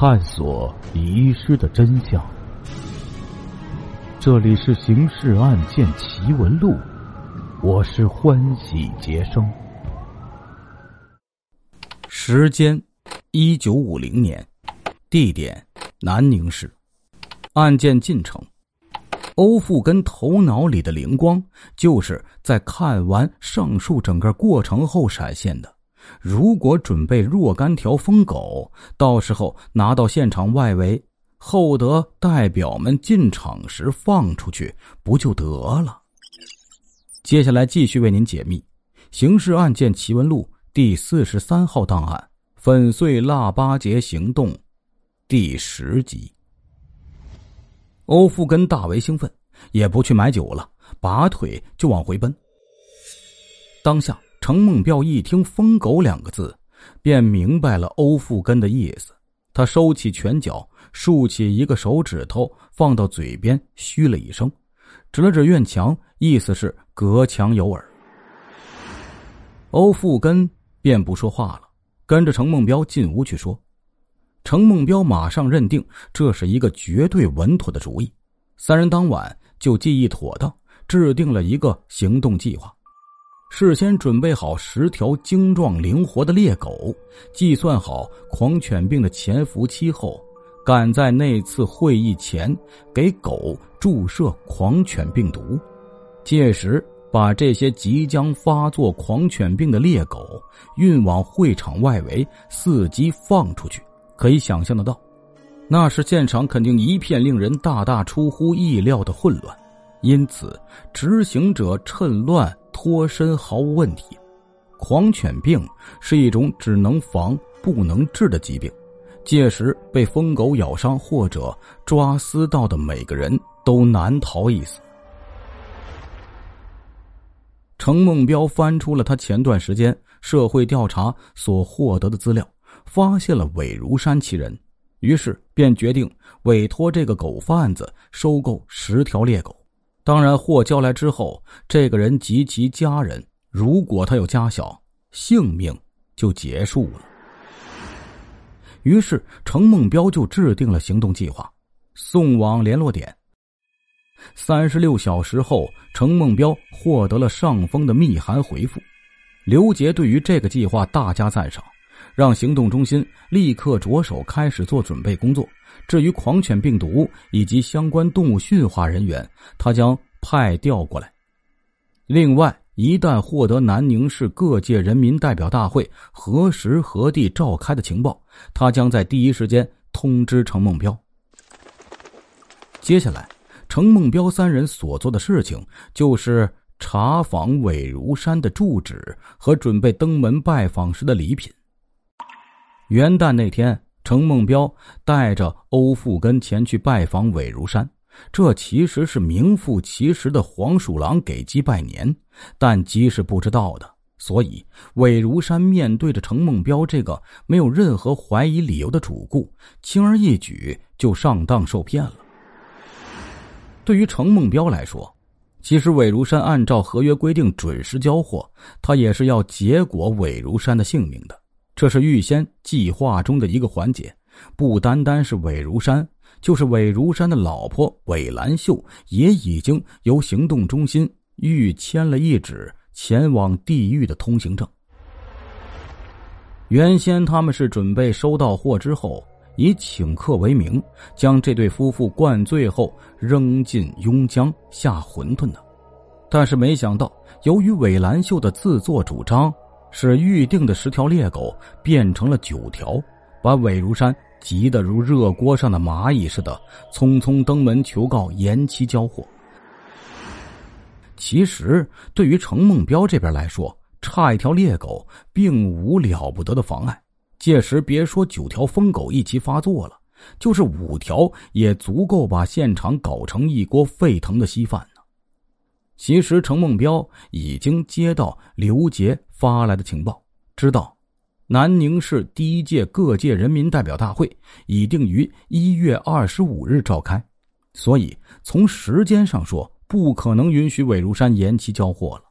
探索遗失的真相。这里是《刑事案件奇闻录》，我是欢喜杰生。时间：一九五零年，地点：南宁市。案件进程：欧富根头脑里的灵光，就是在看完上述整个过程后闪现的。如果准备若干条疯狗，到时候拿到现场外围，厚德代表们进场时放出去，不就得了？接下来继续为您解密《刑事案件奇闻录》第四十三号档案——粉碎腊八节行动，第十集。欧富根大为兴奋，也不去买酒了，拔腿就往回奔。当下。程梦彪一听“疯狗”两个字，便明白了欧富根的意思。他收起拳脚，竖起一个手指头，放到嘴边，嘘了一声，指了指院墙，意思是隔墙有耳。欧富根便不说话了，跟着程梦彪进屋去说。程梦彪马上认定这是一个绝对稳妥的主意，三人当晚就计议妥当，制定了一个行动计划。事先准备好十条精壮灵活的猎狗，计算好狂犬病的潜伏期后，赶在那次会议前给狗注射狂犬病毒。届时，把这些即将发作狂犬病的猎狗运往会场外围，伺机放出去。可以想象得到，那时现场肯定一片令人大大出乎意料的混乱。因此，执行者趁乱。脱身毫无问题。狂犬病是一种只能防不能治的疾病，届时被疯狗咬伤或者抓撕到的每个人都难逃一死。程梦彪翻出了他前段时间社会调查所获得的资料，发现了韦如山其人，于是便决定委托这个狗贩子收购十条猎狗。当然，货交来之后，这个人及其家人，如果他有家小，性命就结束了。于是，程梦彪就制定了行动计划，送往联络点。三十六小时后，程梦彪获得了上峰的密函回复。刘杰对于这个计划大加赞赏，让行动中心立刻着手开始做准备工作。至于狂犬病毒以及相关动物驯化人员，他将派调过来。另外，一旦获得南宁市各界人民代表大会何时何地召开的情报，他将在第一时间通知程梦彪。接下来，程梦彪三人所做的事情就是查访韦如山的住址和准备登门拜访时的礼品。元旦那天。程梦彪带着欧富根前去拜访韦如山，这其实是名副其实的黄鼠狼给鸡拜年，但鸡是不知道的，所以韦如山面对着程梦彪这个没有任何怀疑理由的主顾，轻而易举就上当受骗了。对于程梦彪来说，其实韦如山按照合约规定准时交货，他也是要结果韦如山的性命的。这是预先计划中的一个环节，不单单是韦如山，就是韦如山的老婆韦兰秀也已经由行动中心预签了一纸前往地狱的通行证。原先他们是准备收到货之后，以请客为名，将这对夫妇灌醉后扔进邕江下馄饨的，但是没想到，由于韦兰秀的自作主张。使预定的十条猎狗变成了九条，把韦如山急得如热锅上的蚂蚁似的，匆匆登门求告延期交货。其实，对于程梦彪这边来说，差一条猎狗并无了不得的妨碍。届时，别说九条疯狗一起发作了，就是五条也足够把现场搞成一锅沸腾的稀饭。其实，程梦彪已经接到刘杰。发来的情报，知道南宁市第一届各界人民代表大会已定于一月二十五日召开，所以从时间上说，不可能允许韦如山延期交货了。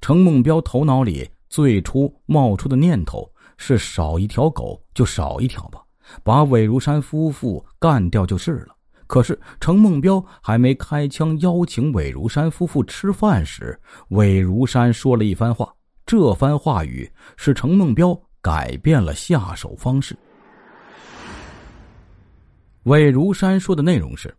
程梦彪头脑里最初冒出的念头是少一条狗就少一条吧，把韦如山夫妇干掉就是了。可是程梦彪还没开枪邀请韦如山夫妇吃饭时，韦如山说了一番话。这番话语使程梦彪改变了下手方式。韦如山说的内容是：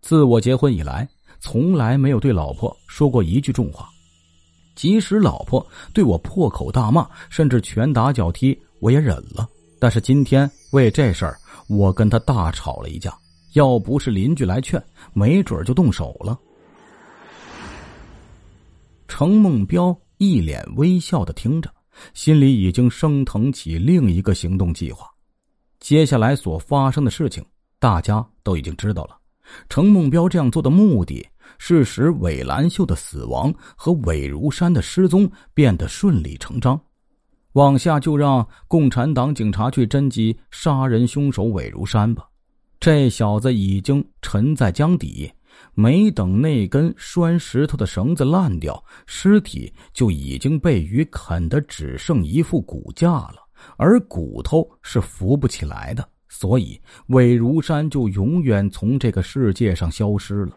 自我结婚以来，从来没有对老婆说过一句重话，即使老婆对我破口大骂，甚至拳打脚踢，我也忍了。但是今天为这事儿，我跟他大吵了一架。要不是邻居来劝，没准就动手了。程梦彪一脸微笑的听着，心里已经升腾起另一个行动计划。接下来所发生的事情，大家都已经知道了。程梦彪这样做的目的是使韦兰秀的死亡和韦如山的失踪变得顺理成章。往下就让共产党警察去侦缉杀人凶手韦如山吧。这小子已经沉在江底，没等那根拴石头的绳子烂掉，尸体就已经被鱼啃得只剩一副骨架了，而骨头是浮不起来的，所以韦如山就永远从这个世界上消失了。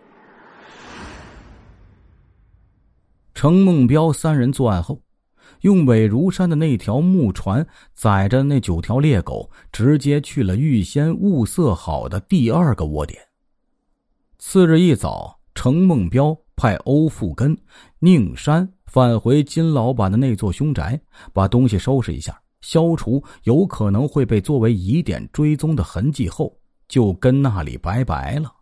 程梦彪三人作案后。用韦如山的那条木船载着那九条猎狗，直接去了预先物色好的第二个窝点。次日一早，程梦彪派欧富根、宁山返回金老板的那座凶宅，把东西收拾一下，消除有可能会被作为疑点追踪的痕迹后，就跟那里拜拜了。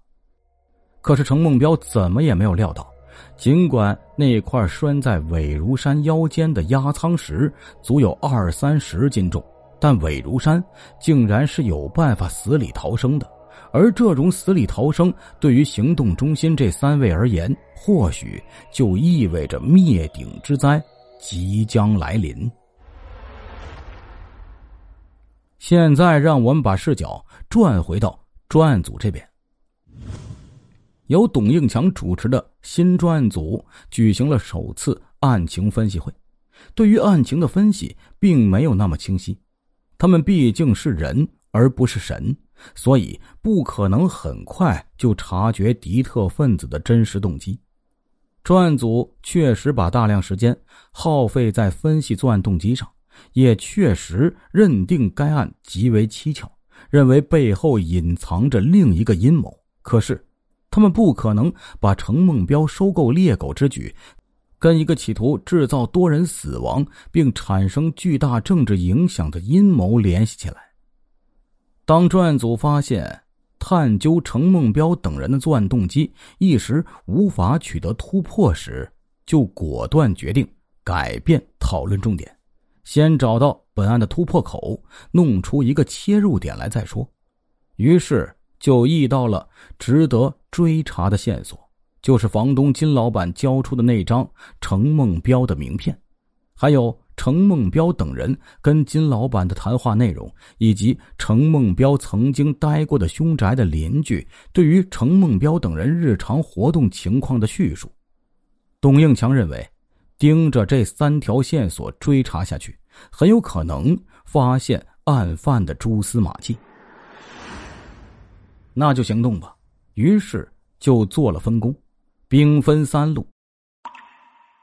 可是程梦彪怎么也没有料到。尽管那块拴在韦如山腰间的压舱石足有二三十斤重，但韦如山竟然是有办法死里逃生的。而这种死里逃生，对于行动中心这三位而言，或许就意味着灭顶之灾即将来临。现在，让我们把视角转回到专案组这边。由董应强主持的新专案组举行了首次案情分析会，对于案情的分析并没有那么清晰。他们毕竟是人而不是神，所以不可能很快就察觉敌特分子的真实动机。专案组确实把大量时间耗费在分析作案动机上，也确实认定该案极为蹊跷，认为背后隐藏着另一个阴谋。可是。他们不可能把程梦彪收购猎狗之举，跟一个企图制造多人死亡并产生巨大政治影响的阴谋联系起来。当专案组发现探究程梦彪等人的作案动机一时无法取得突破时，就果断决定改变讨论重点，先找到本案的突破口，弄出一个切入点来再说。于是。就遇到了值得追查的线索，就是房东金老板交出的那张程梦彪的名片，还有程梦彪等人跟金老板的谈话内容，以及程梦彪曾经待过的凶宅的邻居对于程梦彪等人日常活动情况的叙述。董应强认为，盯着这三条线索追查下去，很有可能发现案犯的蛛丝马迹。那就行动吧。于是就做了分工，兵分三路。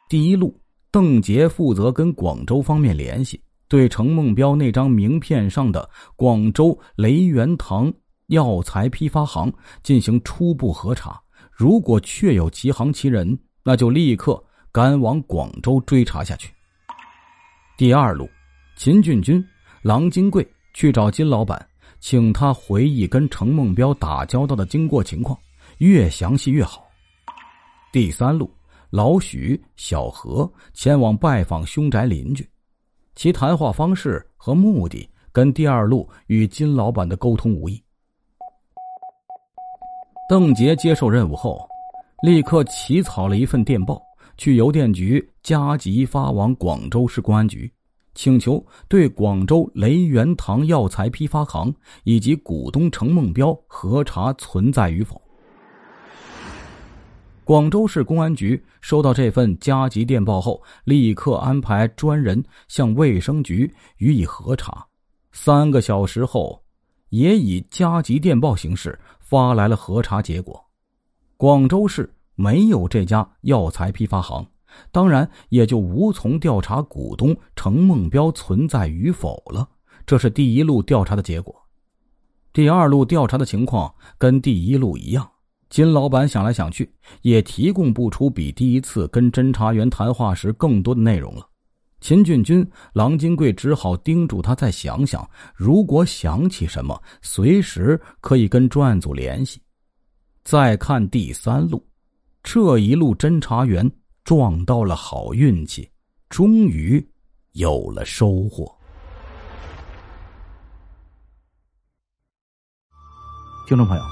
第一路，邓杰负责跟广州方面联系，对程梦彪那张名片上的广州雷元堂药材批发行进行初步核查。如果确有其行其人，那就立刻赶往广州追查下去。第二路，秦俊军、郎金贵去找金老板。请他回忆跟程梦彪打交道的经过情况，越详细越好。第三路，老许、小何前往拜访凶宅邻居，其谈话方式和目的跟第二路与金老板的沟通无异。邓杰接受任务后，立刻起草了一份电报，去邮电局加急发往广州市公安局。请求对广州雷元堂药材批发行以及股东程梦彪核查存在与否。广州市公安局收到这份加急电报后，立刻安排专人向卫生局予以核查。三个小时后，也以加急电报形式发来了核查结果。广州市没有这家药材批发行，当然也就无从调查股东程梦彪存在与否了。这是第一路调查的结果。第二路调查的情况跟第一路一样。金老板想来想去，也提供不出比第一次跟侦查员谈话时更多的内容了。秦俊军、郎金贵只好叮嘱他再想想，如果想起什么，随时可以跟专案组联系。再看第三路，这一路侦查员撞到了好运气，终于有了收获。听众朋友。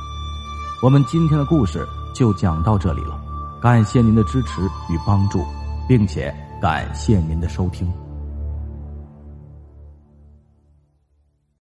我们今天的故事就讲到这里了，感谢您的支持与帮助，并且感谢您的收听。